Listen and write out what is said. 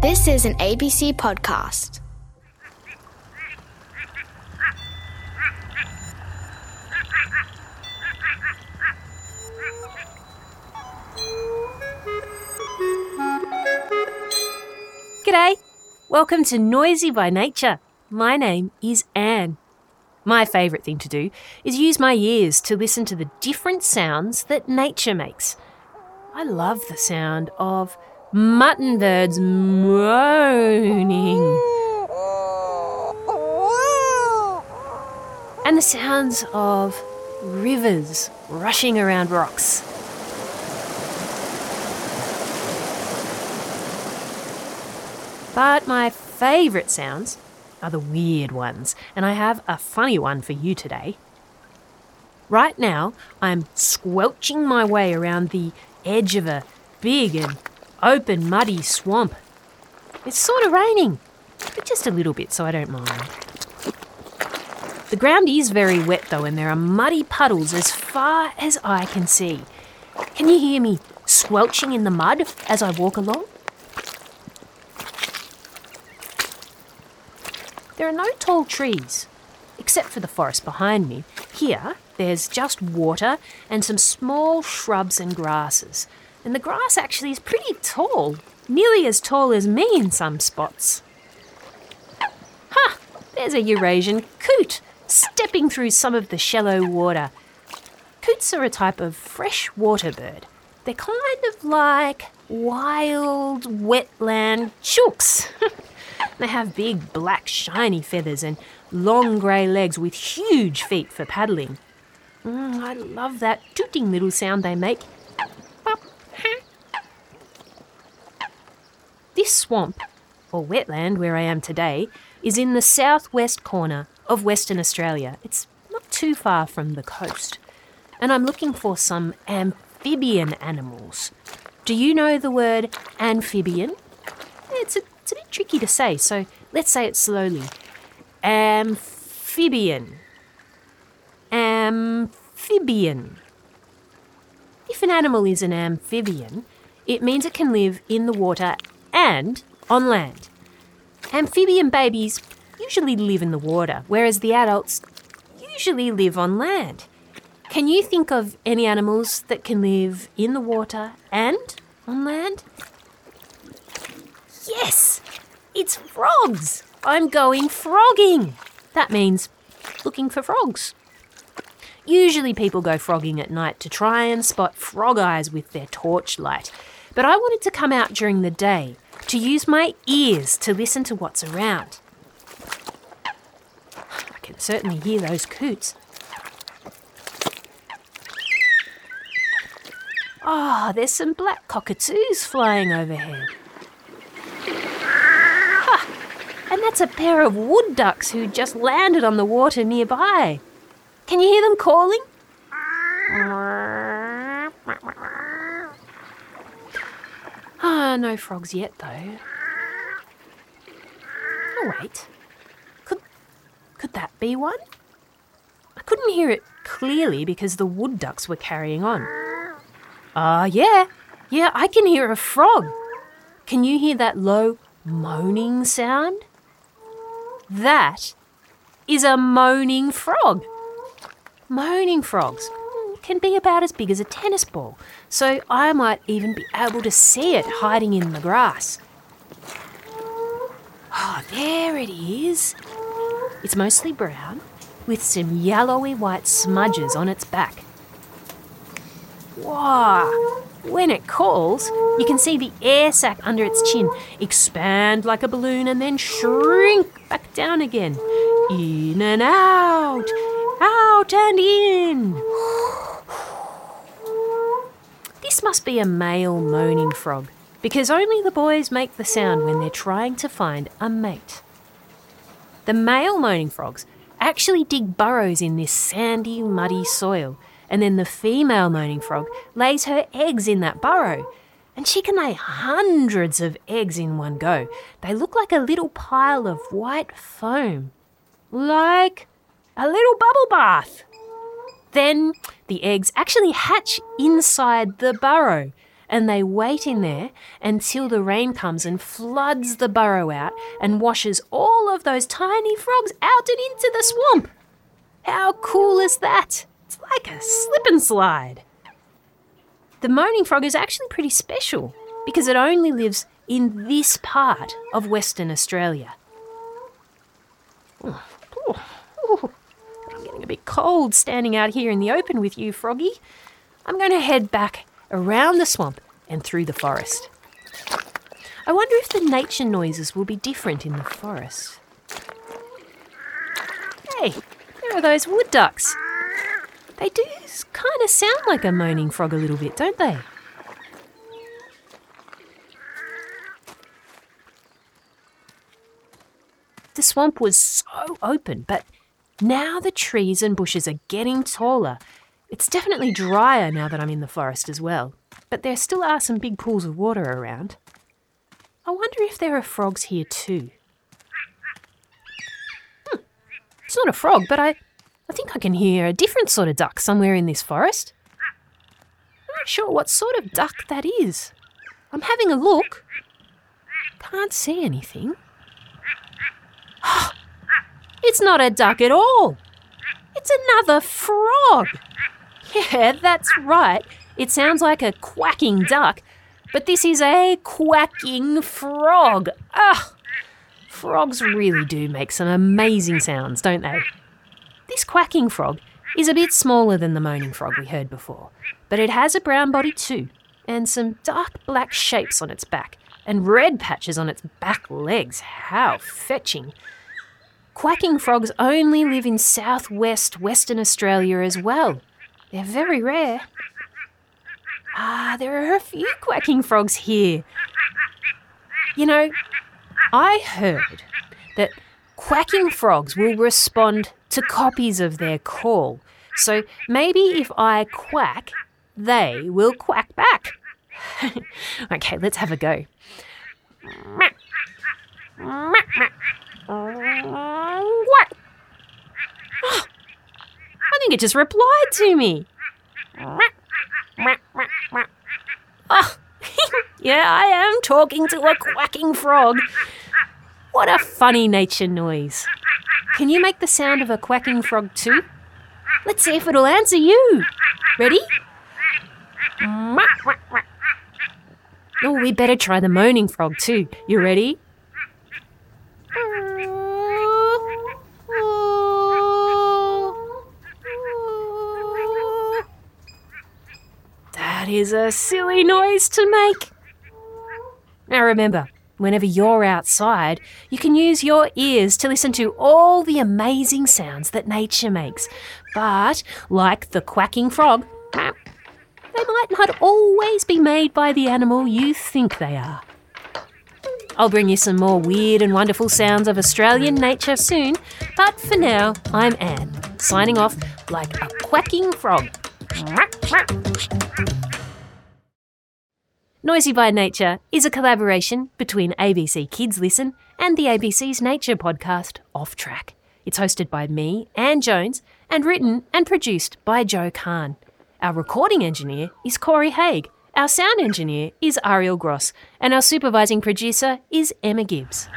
This is an ABC podcast. G'day! Welcome to Noisy by Nature. My name is Ann. My favourite thing to do is use my ears to listen to the different sounds that nature makes. I love the sound of mutton birds moaning and the sounds of rivers rushing around rocks. But my favourite sounds are the weird ones, and I have a funny one for you today. Right now, I'm squelching my way around the edge of a big and open muddy swamp. It's sort of raining, but just a little bit, so I don't mind. The ground is very wet though, and there are muddy puddles as far as I can see. Can you hear me squelching in the mud as I walk along? There are no tall trees, except for the forest behind me. Here, there's just water and some small shrubs and grasses. And the grass actually is pretty tall, nearly as tall as me in some spots. Ha! There's a Eurasian coot stepping through some of the shallow water. Coots are a type of freshwater bird. They're kind of like wild wetland chooks. they have big black shiny feathers and long grey legs with huge feet for paddling. Mm, I love that tooting little sound they make. This swamp, or wetland where I am today, is in the southwest corner of Western Australia. It's not too far from the coast. And I'm looking for some amphibian animals. Do you know the word amphibian? It's a, it's a bit tricky to say, so let's say it slowly. Amphibian. Amphibian. If an animal is an amphibian, it means it can live in the water and on land. Amphibian babies usually live in the water, whereas the adults usually live on land. Can you think of any animals that can live in the water and on land? Yes, it's frogs. I'm going frogging. That means looking for frogs. Usually, people go frogging at night to try and spot frog eyes with their torchlight, but I wanted to come out during the day to use my ears to listen to what's around. I can certainly hear those coots. Oh, there's some black cockatoos flying overhead. And that's a pair of wood ducks who just landed on the water nearby. Can you hear them calling? Ah, no frogs yet, though. Oh, wait. Could, could that be one? I couldn't hear it clearly because the wood ducks were carrying on. Ah, uh, yeah. Yeah, I can hear a frog. Can you hear that low moaning sound? That is a moaning frog. Moaning frogs can be about as big as a tennis ball, so I might even be able to see it hiding in the grass. Oh, there it is. It's mostly brown, with some yellowy white smudges on its back. Wow! When it calls, you can see the air sac under its chin expand like a balloon and then shrink back down again. In and out, out and in. Must be a male moaning frog, because only the boys make the sound when they're trying to find a mate. The male moaning frogs actually dig burrows in this sandy, muddy soil, and then the female moaning frog lays her eggs in that burrow. And she can lay hundreds of eggs in one go. They look like a little pile of white foam. Like a little bubble bath. Then the eggs actually hatch inside the burrow, and they wait in there until the rain comes and floods the burrow out and washes all of those tiny frogs out and into the swamp. How cool is that? It's like a slip and slide. The moaning frog is actually pretty special because it only lives in this part of Western Australia. Oh, oh, oh. I'm getting bit cold standing out here in the open with you, Froggy. I'm going to head back around the swamp and through the forest. I wonder if the nature noises will be different in the forest. Hey, there are those wood ducks. They do kind of sound like a moaning frog a little bit, don't they? The swamp was so open, but now the trees and bushes are getting taller. It's definitely drier now that I'm in the forest as well, but there still are some big pools of water around. I wonder if there are frogs here too. Hmm. It's not a frog, but I, I think I can hear a different sort of duck somewhere in this forest. I'm not sure what sort of duck that is. I'm having a look. Can't see anything. It's not a duck at all. It's another frog. Yeah, that's right. It sounds like a quacking duck, but this is a quacking frog. Ugh! frogs really do make some amazing sounds, don't they? This quacking frog is a bit smaller than the moaning frog we heard before, but it has a brown body too, and some dark black shapes on its back, and red patches on its back legs. How fetching! Quacking frogs only live in southwest Western Australia as well. They're very rare. Ah, there are a few quacking frogs here. You know, I heard that quacking frogs will respond to copies of their call. So maybe if I quack, they will quack back. okay, let's have a go. Uh, what? I think it just replied to me. Oh, yeah, I am talking to a quacking frog. What a funny nature noise. Can you make the sound of a quacking frog too? Let's see if it'll answer you. Ready? Mm. Oh, we better try the moaning frog too. You ready? That is a silly noise to make. Now remember, whenever you're outside, you can use your ears to listen to all the amazing sounds that nature makes. But, like the quacking frog, they might not always be made by the animal you think they are. I'll bring you some more weird and wonderful sounds of Australian nature soon, but for now, I'm Ann, signing off like a quacking frog. Noisy by Nature is a collaboration between ABC Kids Listen and the ABC's Nature podcast Off Track. It's hosted by me, Ann Jones, and written and produced by Joe Kahn. Our recording engineer is Corey Haig. Our sound engineer is Ariel Gross, and our supervising producer is Emma Gibbs.